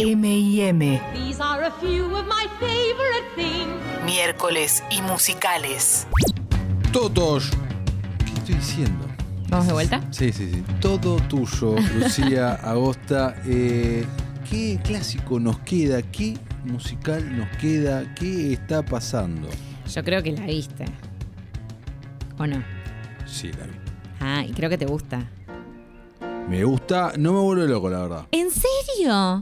M&M, These are a few of my favorite things. miércoles y musicales. Todos. ¿Qué estoy diciendo? ¿Vamos de vuelta? Sí, sí, sí. Todo tuyo, Lucía Agosta. Eh, ¿Qué clásico nos queda? ¿Qué musical nos queda? ¿Qué está pasando? Yo creo que la viste. ¿O no? Sí, la vi. Ah, y creo que te gusta. Me gusta, no me vuelve loco, la verdad. ¿En serio?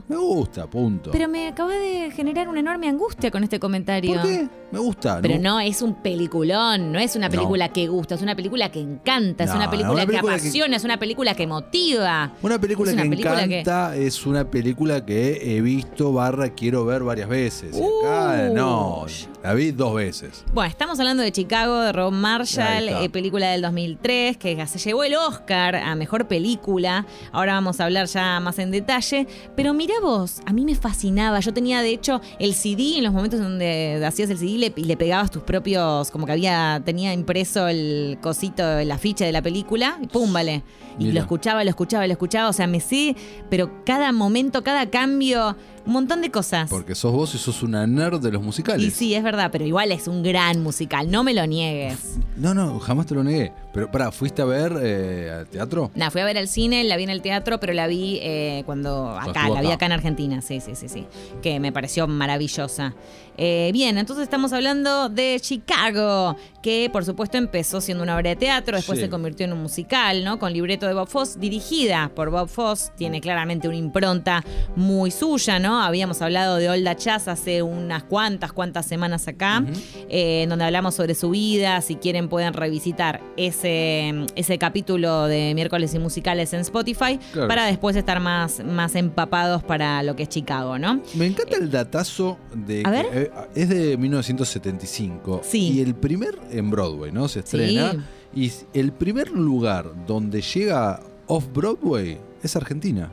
Me gusta, punto. Pero me acaba de generar una enorme angustia con este comentario. ¿Por qué? Me gusta. Pero no, es un peliculón, no es una película que gusta, es una película que encanta, es una película, una película que que- apasiona, es una película que motiva. Una película una que película que- encanta es una película que he visto barra quiero ver varias veces. Y acá Uh. no, la vi dos veces. Bueno, estamos hablando de Chicago, de Rob Marshall, eh, película del 2003, que se llevó el Oscar a Mejor Película. Ahora vamos a hablar ya más en detalle. Pero mira vos, a mí me fascinaba. Yo tenía, de hecho, el CD en los momentos donde hacías el CD y le, y le pegabas tus propios, como que había, tenía impreso el cosito, el afiche de la película, y pum, vale. Y Mira. lo escuchaba, lo escuchaba, lo escuchaba. O sea, me sé, pero cada momento, cada cambio, un montón de cosas. Porque sos vos y sos una nerd de los musicales. Y sí, es verdad, pero igual es un gran musical, no me lo niegues. No, no, jamás te lo negué. Pero pará, ¿fuiste a ver eh, al teatro? Nada, fui a ver al cine, la vi en el teatro, pero la vi eh, cuando acá, la vi acá. acá en Argentina, sí, sí, sí, sí, que me pareció maravillosa. Eh, bien, entonces estamos hablando de Chicago, que por supuesto empezó siendo una obra de teatro, después Sí. se convirtió en un musical, ¿no? Con libreto de Bob Foss, dirigida por Bob Foss, tiene claramente una impronta muy suya, ¿no? Habíamos hablado de Olda Chaz hace unas cuantas, cuantas semanas acá, eh, en donde hablamos sobre su vida, si quieren pueden revisitar ese, ese capítulo de miércoles y musicales en Spotify, Claro para después estar más, más empapados para lo que es Chicago, ¿no? Me encanta el datazo de. A que, ver. eh, es de 1975. Sí. Y el primer en Broadway, ¿no? Se estrena. Sí. Y el primer lugar donde llega off-Broadway es Argentina.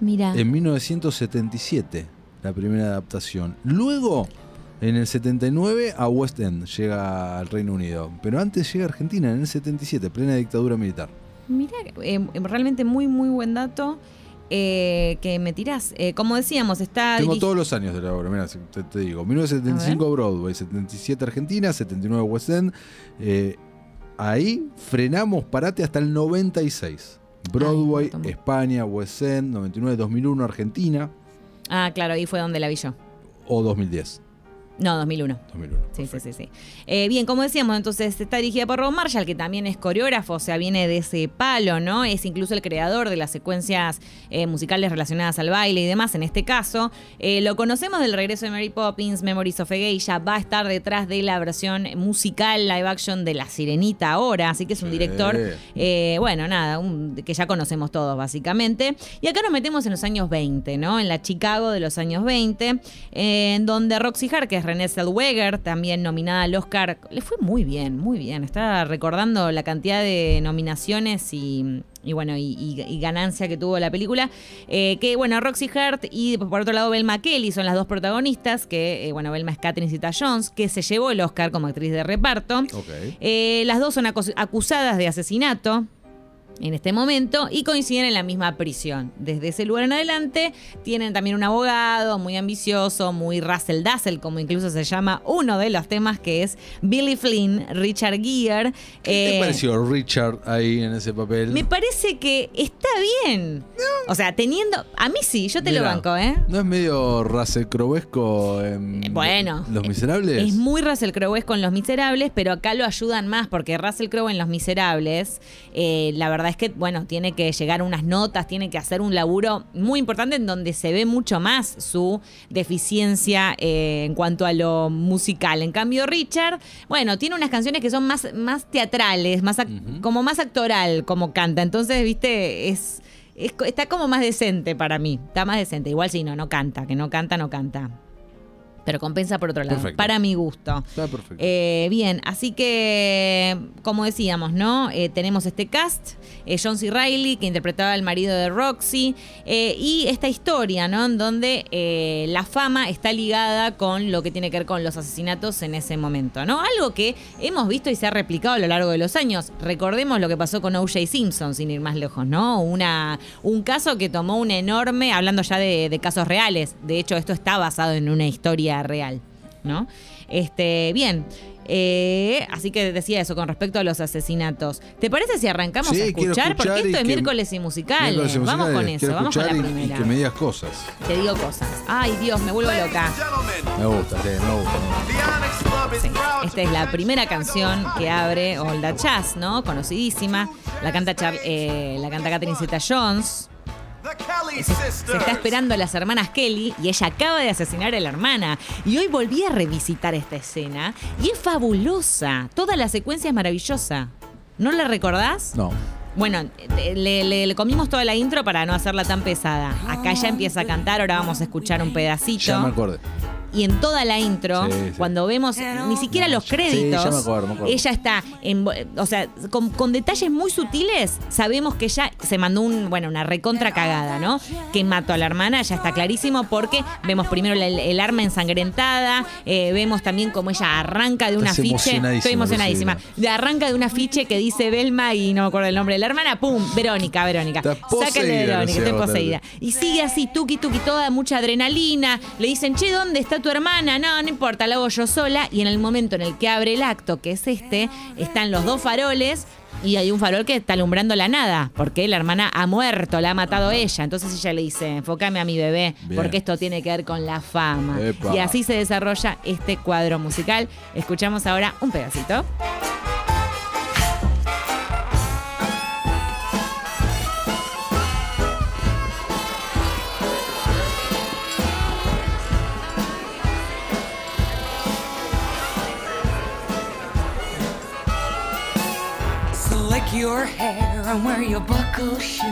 Mira. En 1977, la primera adaptación. Luego, en el 79, a West End llega al Reino Unido. Pero antes llega a Argentina, en el 77, plena dictadura militar. Mira, eh, realmente muy, muy buen dato eh, que me tirás. Eh, como decíamos, está... Tengo todos los años de la obra, mira, te, te digo. 1975 Broadway, 77 Argentina, 79 West End. Eh, ahí frenamos, parate hasta el 96. Broadway, Ay. España, West End, 99, 2001 Argentina Ah, claro, ahí fue donde la vi yo. o 2010. No, 2001. 2001. Sí, sí, sí, sí. Eh, bien, como decíamos, entonces está dirigida por Rob Marshall, que también es coreógrafo, o sea, viene de ese palo, ¿no? Es incluso el creador de las secuencias eh, musicales relacionadas al baile y demás, en este caso. Eh, lo conocemos del regreso de Mary Poppins, Memories of a Geisha, va a estar detrás de la versión musical live action de La Sirenita ahora, así que es un director, bueno, nada, un- que ya conocemos todos, básicamente. Y acá nos metemos en los años 20, ¿no? En la Chicago de los años 20, eh, en donde Roxy Hart, Renée Zellweger, también nominada al Oscar, le fue muy bien, muy bien. Estaba recordando la cantidad de nominaciones y, y bueno, y, y- y ganancia que tuvo la película. Eh, que bueno, Roxy Hart y por otro lado Belma Kelly son las dos protagonistas, que eh, bueno, Belma es Catherine Zeta Jones, que se llevó el Oscar como actriz de reparto. Eh, las dos son acus- acusadas de asesinato en este momento y coinciden en la misma prisión. Desde ese lugar en adelante tienen también un abogado muy ambicioso, muy Russell Dazzle, como incluso se llama uno de los temas que es Billy Flynn, Richard Gere. ¿Qué te Eh, pareció Richard ahí en ese papel? Me parece que está bien. O sea, teniendo... A mí sí, yo te lo banco, ¿eh? ¿No es medio Russell Crowesco en Eh, bueno. Los Miserables? Es muy Russell Crowe con Los Miserables, pero acá lo ayudan más porque Russell Crowe en Los Miserables, eh, la verdad es que, bueno, tiene que llegar unas notas, tiene que hacer un laburo muy importante en donde se ve mucho más su deficiencia eh, en cuanto a lo musical. En cambio, Richard, bueno, tiene unas canciones que son más, más teatrales, más como más actoral como canta. Entonces, viste, es... es está como más decente para mí. Está más decente. Igual si no, no canta. Que no canta, no canta. Pero compensa por otro lado, Perfecto. para mi gusto. Está perfecto. Eh, bien, así que, como decíamos, ¿no? Eh, tenemos este cast, eh, John C. Reilly, que interpretaba al marido de Roxy, eh, y esta historia, ¿no? En donde la fama está ligada con lo que tiene que ver con los asesinatos en ese momento, ¿no? Algo que hemos visto y se ha replicado a lo largo de los años. Recordemos lo que pasó con O.J. Simpson, sin ir más lejos, ¿no? Una, un caso que tomó un enorme, hablando ya de, de casos reales, de hecho esto está basado en una historia real, ¿no? Este, bien. eh, así que decía eso con respecto a los asesinatos. ¿Te parece si arrancamos Sí, a escuchar? Porque esto es miércoles y y Vamos con eso, quiero vamos con la y- primera. que me digas cosas. Te digo cosas. Ay, Dios, me vuelvo loca. Me gusta, sí, me gusta. Sí, Esta es la primera canción que abre That Jazz, ¿no? Conocidísima. La canta, Char- eh, la canta Catherine Zeta-Jones. Se, se está esperando a las hermanas Kelly y ella acaba de asesinar a la hermana. Y hoy volví a revisitar esta escena y es fabulosa. Toda la secuencia es maravillosa. ¿No la recordás? No. Bueno, le, le- le comimos toda la intro para no hacerla tan pesada. Acá ya empieza a cantar, ahora vamos a escuchar un pedacito. Ya me acordé. Y en toda la intro, Sí, sí. cuando vemos ni siquiera los créditos, Sí, ya me acuerdo, me acuerdo. ella está, en, o sea, con, con detalles muy sutiles, sabemos que ella se mandó un, bueno, una recontra cagada, ¿no? Que mató a la hermana, ya está clarísimo, porque vemos primero el, arma ensangrentada, eh, vemos también como ella arranca de un Estás afiche. emocionadísima, Estoy emocionadísima. De arranca de un afiche que dice Belma y no me acuerdo el nombre de la hermana, ¡pum! Verónica, Verónica. Sácale Verónica, estoy poseída. Y sigue así, tuki tuki, toda mucha adrenalina. Le dicen, che, ¿dónde está tu hermana? No, no importa, la hago yo sola. Y en el momento en el que abre el acto, que es este, están los dos faroles. Y hay un farol que está alumbrando la nada, porque la hermana ha muerto, la ha matado ella. Entonces ella le dice, enfócame a mi bebé, Bien. porque esto tiene que ver con la fama. Epa. Y así se desarrolla este cuadro musical. Escuchamos ahora un pedacito. And wear your buckle shoes.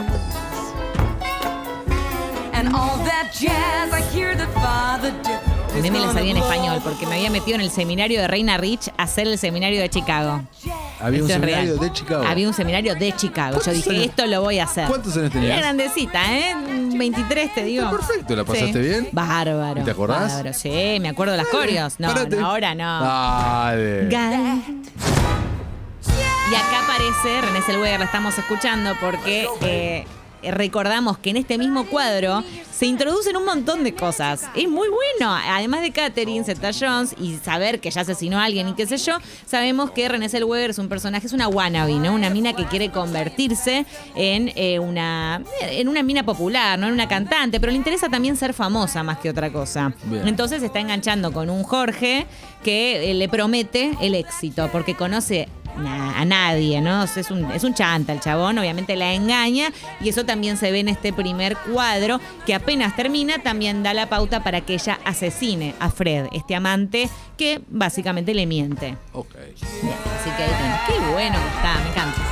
And all that jazz I hear that Father did. A mí me la sabía en español, porque me había metido en el seminario de Reina Rich a hacer el seminario de Chicago. Había un seminario real. de Chicago. Había un seminario de Chicago. Yo ¿Cuántos dije, años- esto lo voy a hacer. ¿Cuántos años tenías? Era grandecita, ¿eh? 23, te digo. Está perfecto, ¿la pasaste Sí. bien? Bárbaro. ¿Y te acordás? Bárbaro, sí, me acuerdo de las coreos. No, no, ahora no. Dale. Gal- Y acá aparece René Zellweger, la estamos escuchando porque eh, recordamos que en este mismo cuadro se introducen un montón de cosas. Es muy bueno. Además de Catherine Zeta-Jones y saber que ya asesinó a alguien y qué sé yo, sabemos que René Zellweger es un personaje, es una wannabe, ¿no? Una mina que quiere convertirse en, eh, una, en una mina popular, ¿no? En una cantante, pero le interesa también ser famosa más que otra cosa. Bien. Entonces se está enganchando con un Jorge que eh, le promete el éxito porque conoce a nadie, ¿no? O sea, es, un, es un chanta el chabón, obviamente la engaña y eso también se ve en este primer cuadro que apenas termina también da la pauta para que ella asesine a Fred, este amante que básicamente le miente. Ok. Bien, así que ahí tenemos. Qué bueno que está, me encanta.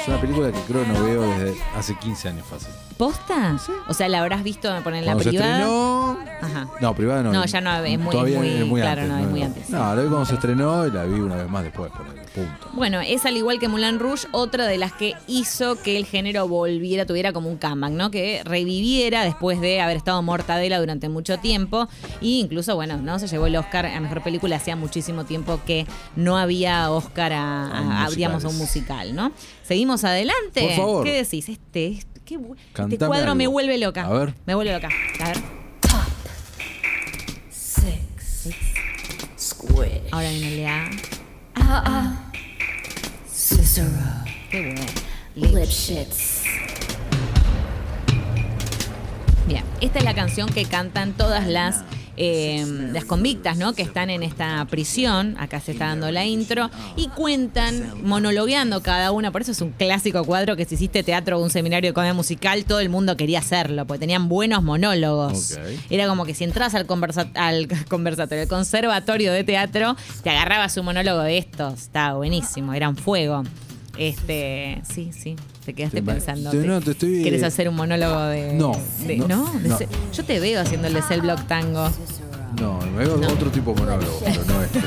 Es una película que creo no veo desde hace 15 años fácil. ¿Posta? O sea, la habrás visto poner en la Cuando se privada. estrenó. Ajá. No, privada no. No, ya no, es muy- Todavía es muy- claro, no, es muy antes. No, la vi cuando se estrenó y la vi una vez más después, por el punto. Bueno, es al igual que Moulin Rouge, otra de las que hizo que el género volviera, tuviera como un comeback, ¿no? Que reviviera después de haber estado mortadela durante mucho tiempo. E incluso, bueno, ¿no? Se llevó el Oscar a Mejor Película. Hacía muchísimo tiempo que no había Oscar a, a- a, musicales. digamos, a un musical, ¿no? Seguimos adelante. Por favor. ¿Qué decís? Este, este, qué este cuadro algo. me vuelve loca. A ver. Me vuelve loca. A ver. Ahora viene el de A. Cicero. Qué bueno. Lipschitz. Bien, esta es la canción que cantan todas las, eh, las convictas, ¿no? Que están en esta prisión. Acá se está dando la intro. Y cuentan, monologueando cada una. Por eso es un clásico cuadro que si hiciste teatro o un seminario de comedia musical, todo el mundo quería hacerlo, porque tenían buenos monólogos. Era como que si entras al, conversa- al conversatorio, al conservatorio de teatro, te agarrabas un monólogo de estos. Estaba buenísimo, eran fuego. Este, sí, sí. Te quedaste Te- pensando. te- no, te estoy- ¿Quieres hacer un monólogo de.? No, de- no, ¿no? De no. ese- yo te veo haciendo el de Cell Block Tango. No, me veo otro tipo de monólogo, pero no este.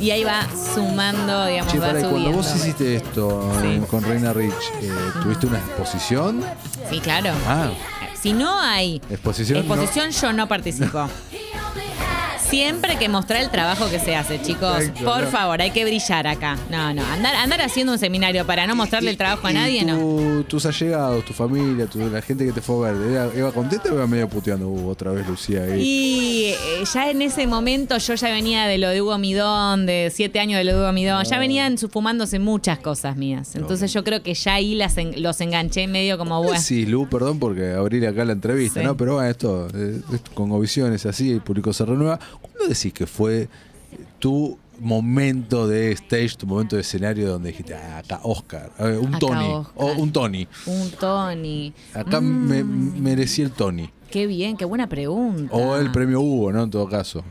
Y ahí va sumando, digamos, Che, va cuando vos hiciste esto Sí. eh, con Reina Rich, eh, ¿tuviste una exposición? Sí, claro. Ah, Si no hay exposición. exposición, yo no participo. Siempre hay que mostrar el trabajo que se hace, chicos. Perfecto, Por no. favor, hay que brillar acá. No, no. Andar, andar haciendo un seminario para no mostrarle el trabajo a nadie, no. tu- Tus allegados, tu familia, tu- la gente que te fue a ver, ¿era- ¿iba contenta o iba medio puteando? Uh, otra vez Lucía ahí. Y eh, ya en ese momento yo ya venía de lo de Hugo Midón, de siete años de lo de Hugo Midón, ya venían su- fumándose muchas cosas mías. Entonces yo creo que ya ahí las en- los enganché medio como, bueno, Sí, Lu, perdón porque abrir acá la entrevista, Sí. ¿no? Pero bueno, esto, eh, esto con Ovisión es así, el público se renueva. ¿Cuándo decís que fue tu momento de stage, tu momento de escenario donde dijiste, ah, acá Oscar, ver, un Acá Tony, Oscar. o un Tony, un Tony. acá Mm, me, merecí el Tony, Qué bien, qué buena pregunta. o el premio Hugo, ¿no? En todo caso.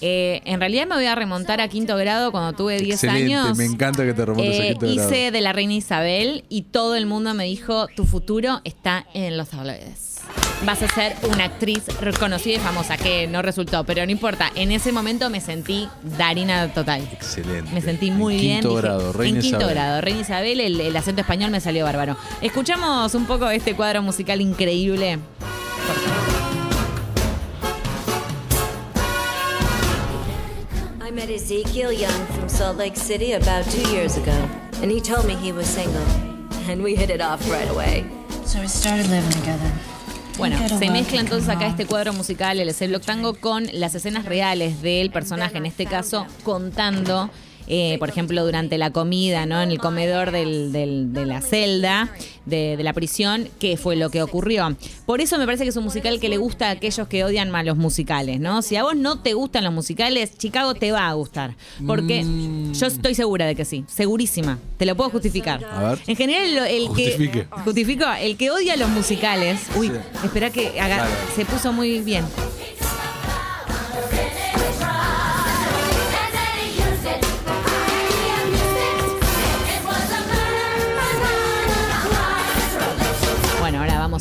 Eh, en realidad me voy a remontar a quinto grado cuando tuve 10 Excelente, años. me encanta que te remontes a Eh, quinto grado. hice de la reina Isabel y todo el mundo me dijo, tu futuro está en los tabloides. Vas a ser una actriz reconocida y famosa, que no resultó, pero no importa. En ese momento me sentí Darina total. Excelente. Me sentí En muy bien. Quinto dije, grado, Reina en quinto Isabel. grado, Reina Isabel, el, el acento español me salió bárbaro. Escuchamos un poco de este cuadro musical increíble. I met Ezekiel Young from Salt Lake City about two years ago, and he told me he was single. And we hit it off right away. So we started living together. Bueno, se mezcla entonces acá este cuadro musical, el ese Block Tango, con las escenas reales del personaje, en este caso contando, eh, por ejemplo, durante la comida, ¿no? En el comedor del- del- de la celda, de, de la prisión, qué fue lo que ocurrió. Por eso me parece que es un musical que le gusta a aquellos que odian más los musicales, ¿no? Si a vos no te gustan los musicales, Chicago te va a gustar. Porque Mm. yo estoy segura de que sí, segurísima. Te lo puedo justificar. A ver. En general, el Justifique. que. Justifico, el que odia los musicales. Uy, Sí. espera que haga- se puso muy bien.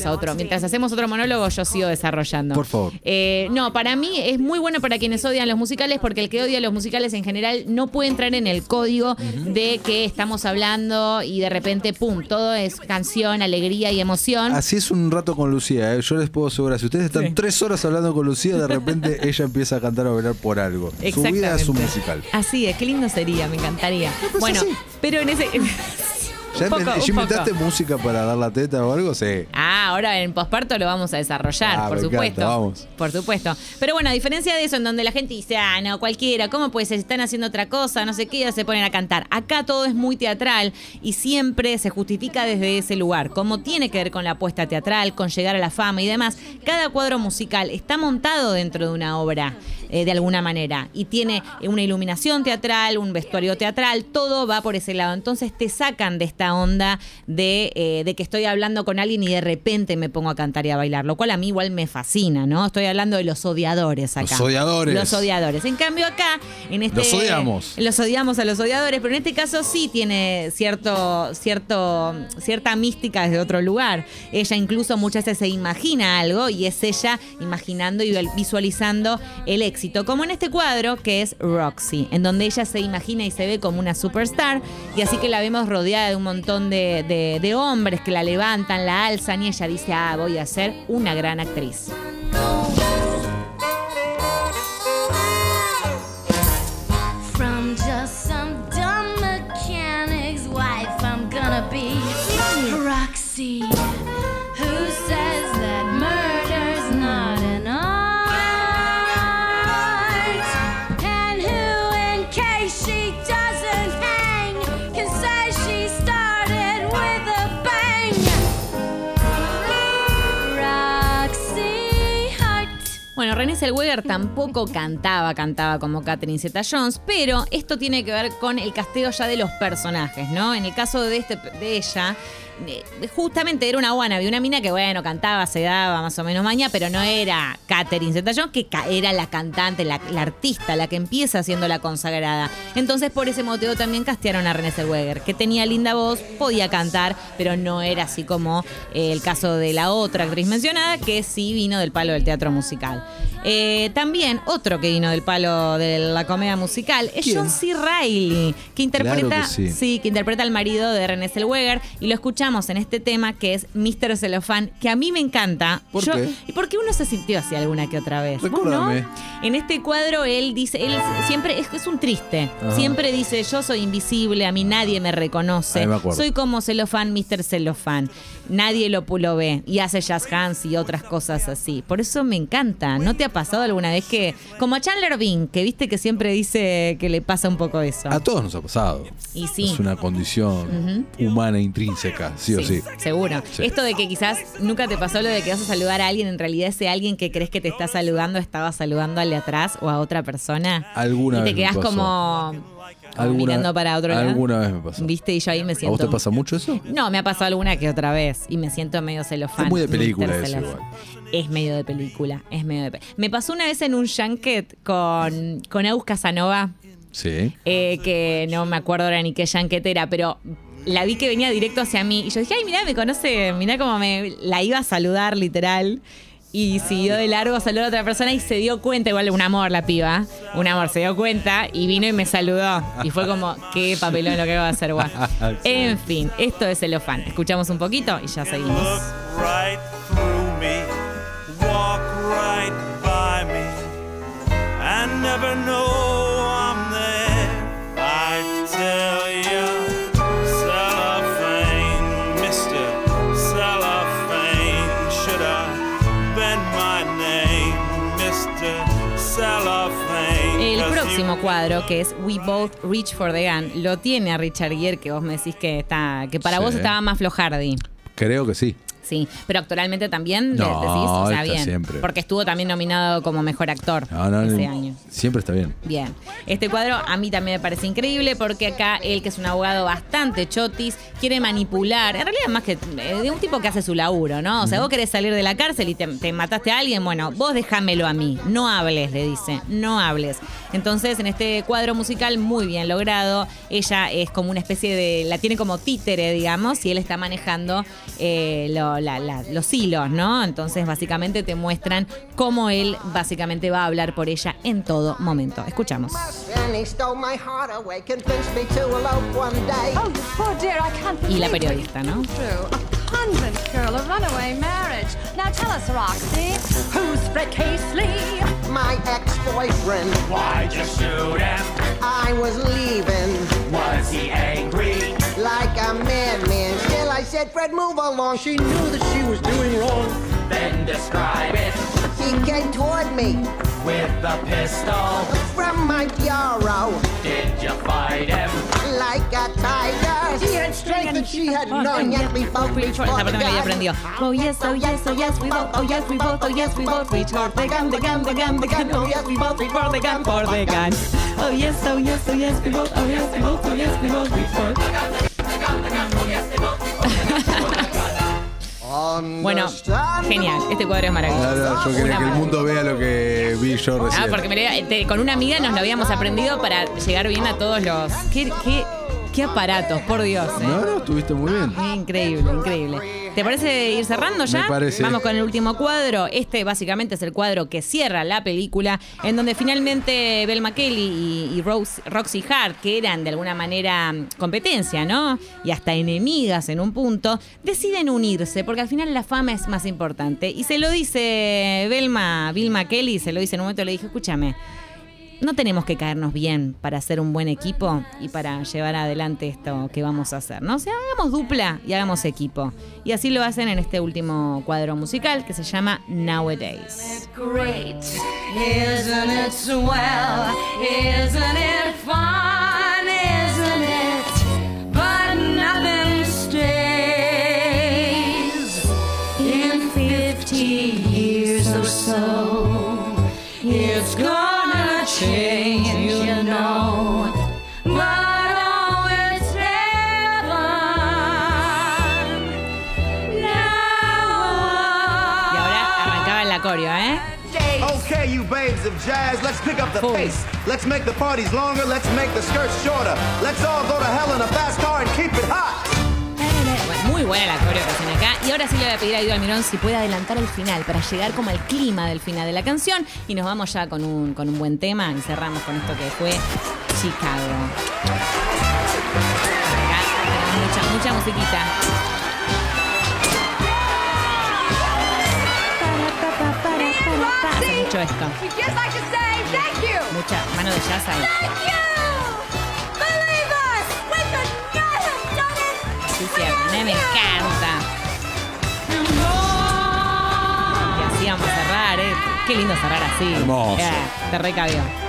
A otro. Mientras hacemos otro monólogo, yo sigo desarrollando. Por favor. Eh, no, para mí es muy bueno para quienes odian los musicales, porque el que odia los musicales en general no puede entrar en el código de que estamos hablando y de repente, pum, todo es canción, alegría y emoción. Así es un rato con Lucía, ¿eh? yo les puedo asegurar, si ustedes están Sí. tres horas hablando con Lucía, de repente ella empieza a cantar o a bailar por algo. Su vida es un musical. Así es, qué lindo sería, me encantaría. pues Bueno, así. pero en ese. ¿Ya, poco, ¿ya inventaste música para dar la teta o algo? Sí. Ah, ahora en posparto lo vamos a desarrollar, Ah, por supuesto. encanta, vamos. Por supuesto. Pero bueno, a diferencia de eso, en donde la gente dice, ah, no, cualquiera, ¿cómo pues están haciendo otra cosa? No sé qué, y se ponen a cantar. Acá todo es muy teatral y siempre se justifica desde ese lugar. Como tiene que ver con la apuesta teatral, con llegar a la fama y demás, cada cuadro musical está montado dentro de una obra. Eh, de alguna manera y tiene una iluminación teatral, un vestuario teatral, todo va por ese lado. Entonces te sacan de esta onda de, eh, de que estoy hablando con alguien y de repente me pongo a cantar y a bailar, lo cual a mí igual me fascina, ¿no? Estoy hablando de los odiadores acá. Los odiadores. Los odiadores. En cambio acá, en este... Los odiamos. Los odiamos a los odiadores, pero en este caso sí tiene cierto, cierto, cierta mística desde otro lugar. Ella incluso muchas veces se imagina algo y es ella imaginando y visualizando el como en este cuadro que es Roxy, en donde ella se imagina y se ve como una superstar y así que la vemos rodeada de un montón de, de- de hombres que la levantan, la alzan y ella dice, ah, voy a ser una gran actriz. Bueno, Renée Zellweger tampoco cantaba, cantaba como Catherine Zeta-Jones, pero esto tiene que ver con el casteo ya de los personajes, ¿no? En el caso de, este, de ella, justamente era una había una mina que, bueno, cantaba, se daba más o menos maña, pero no era Catherine Zeta-Jones, que era la cantante, la, la artista, la que empieza siendo la consagrada. Entonces, por ese motivo también castearon a René Zellweger, que tenía linda voz, podía cantar, pero no era así como eh, el caso de la otra actriz mencionada, que sí vino del palo del teatro musical. Eh, también otro que vino del palo de la comedia musical es ¿Quién? John C. Reilly, que interpreta, Claro que sí. que interpreta al marido de René Zellweger y lo escuchamos en este tema que es Mr. Celofán, que a mí me encanta. ¿Por qué? Y porque uno se sintió así alguna que otra vez. ¿Vos Recuérdame. no? En este cuadro él dice, él siempre es, es un triste, Ajá. siempre dice yo soy invisible, a mí nadie me reconoce, me soy como Celofán, Mr. Celofán, nadie lo, lo ve y hace jazz hands y otras cosas así. Por eso me encanta. ¿No te ha pasado alguna vez que, como a Chandler Bing, que viste que siempre dice que le pasa un poco eso? A todos nos ha pasado. Y sí. Es una condición humana intrínseca, sí, o sí. Seguro. Sí. Esto de que quizás nunca te pasó lo de que vas a saludar a alguien, en realidad ese alguien que crees que te está saludando estaba saludando al de atrás o a otra persona. Alguna y te vez me quedás pasó. como, como mirando para otro lado. Alguna vez me pasó. ¿Viste? Y yo ahí me ¿A siento. vos te pasa mucho eso? No, me ha pasado alguna que otra vez y me siento medio celofán. Es muy de película eso igual. Es medio de película, es medio de pe- Me pasó una vez en un junket con, con Eus Casanova, Sí. eh, que no me acuerdo ahora ni qué junket era, pero la vi que venía directo hacia mí y yo dije, ay, mirá, me conoce, mirá cómo me la iba a saludar literal. Y siguió de largo, saludó a otra persona y se dio cuenta, igual un amor la piba, un amor, se dio cuenta y vino y me saludó. Y fue como, qué papelón lo que va a hacer, guau. En fin, esto es Celofán. Escuchamos un poquito y ya seguimos. Cuadro, que es We Both Reach for the Gun, lo tiene a Richard Gere, que vos me decís que está, que para Sí. vos estaba más flojardi. Creo que sí. Sí, pero actualmente también No, decís, o sea, está bien. siempre. Porque estuvo también nominado como mejor actor No, no, ese año. Siempre está bien. Bien. Este cuadro a mí también me parece increíble porque acá él, que es un abogado bastante chotis, quiere manipular, en realidad más que eh, de un tipo que hace su laburo, ¿no? O sea, vos querés salir de la cárcel y te, te mataste a alguien, bueno, vos déjamelo a mí, no hables, le dice, no hables. Entonces, en este cuadro musical muy bien logrado, ella es como una especie de, la tiene como títere, digamos, y él está manejando eh, lo- la- la- los hilos, ¿no? Entonces, básicamente te muestran cómo él básicamente va a hablar por ella en todo momento. Escuchamos. Y la periodista, ¿no? Convent girl. Now tell us, Roxy, who's Fred Casely? My ex-boyfriend, Why'd you shoot him? I was leaving Was he angry? like a madman. Still, I said, Fred, move along. She knew that she was doing wrong. Then describe it She came toward me with the pistol. from my bureau Did you fight him? like a tiger. She had strength that she had none, yet we both reached for the parte me la había gun. Oh yes, oh yes, oh yes, we both, oh yes, we both, oh yes, we both reach for the gun, the gun, the gun, the gun, oh yes, we both reach for the gun, for the gun. Oh yes, oh yes, oh yes, we both, oh yes, we both, oh yes, we both reach for. Bueno, genial. Este cuadro es maravilloso. Claro, yo quería que el mundo vea lo que vi yo recién. Ah, porque me lo- te- con una amiga nos lo habíamos aprendido para llegar bien a todos los. ¿Qué, qué, qué aparatos, por Dios. eh. No, no, estuviste muy bien. Increíble, increíble. ¿Te parece ir cerrando ya? Me parece. Vamos con el último cuadro. Este básicamente es el cuadro que cierra la película, en donde finalmente Belma Kelly y, y Rose- Roxy Hart, que eran de alguna manera competencia, ¿no? Y hasta enemigas en un punto, deciden unirse, porque al final la fama es más importante. Y se lo dice Belma, Vilma Kelly, se lo dice en un momento, le dijo, escúchame. No tenemos que caernos bien para hacer un buen equipo y para llevar adelante esto que vamos a hacer, ¿no? O sea, hagamos dupla y hagamos equipo. Y así lo hacen en este último cuadro musical que se llama Nowadays. Great, isn't it? Isn't it fun? You babes of jazz, let's pick up the pace. Let's make the parties longer, let's make the skirts shorter. Let's all go to hell in a fast car and keep it hot. Muy buena la coreo que hacen acá. Y ahora sí le voy a pedir a Guido Almirón si puede adelantar el final para llegar como al clima del final de la canción. Y nos vamos ya con un, con un buen tema y cerramos con esto que fue Chicago. Acá tenemos mucha, mucha musiquita. Us. We could not have done it. Sí, cierto. A mí me encanta. Y así vamos a cerrar, ¿eh? Qué lindo cerrar así. Hermoso. Eh, te recabió.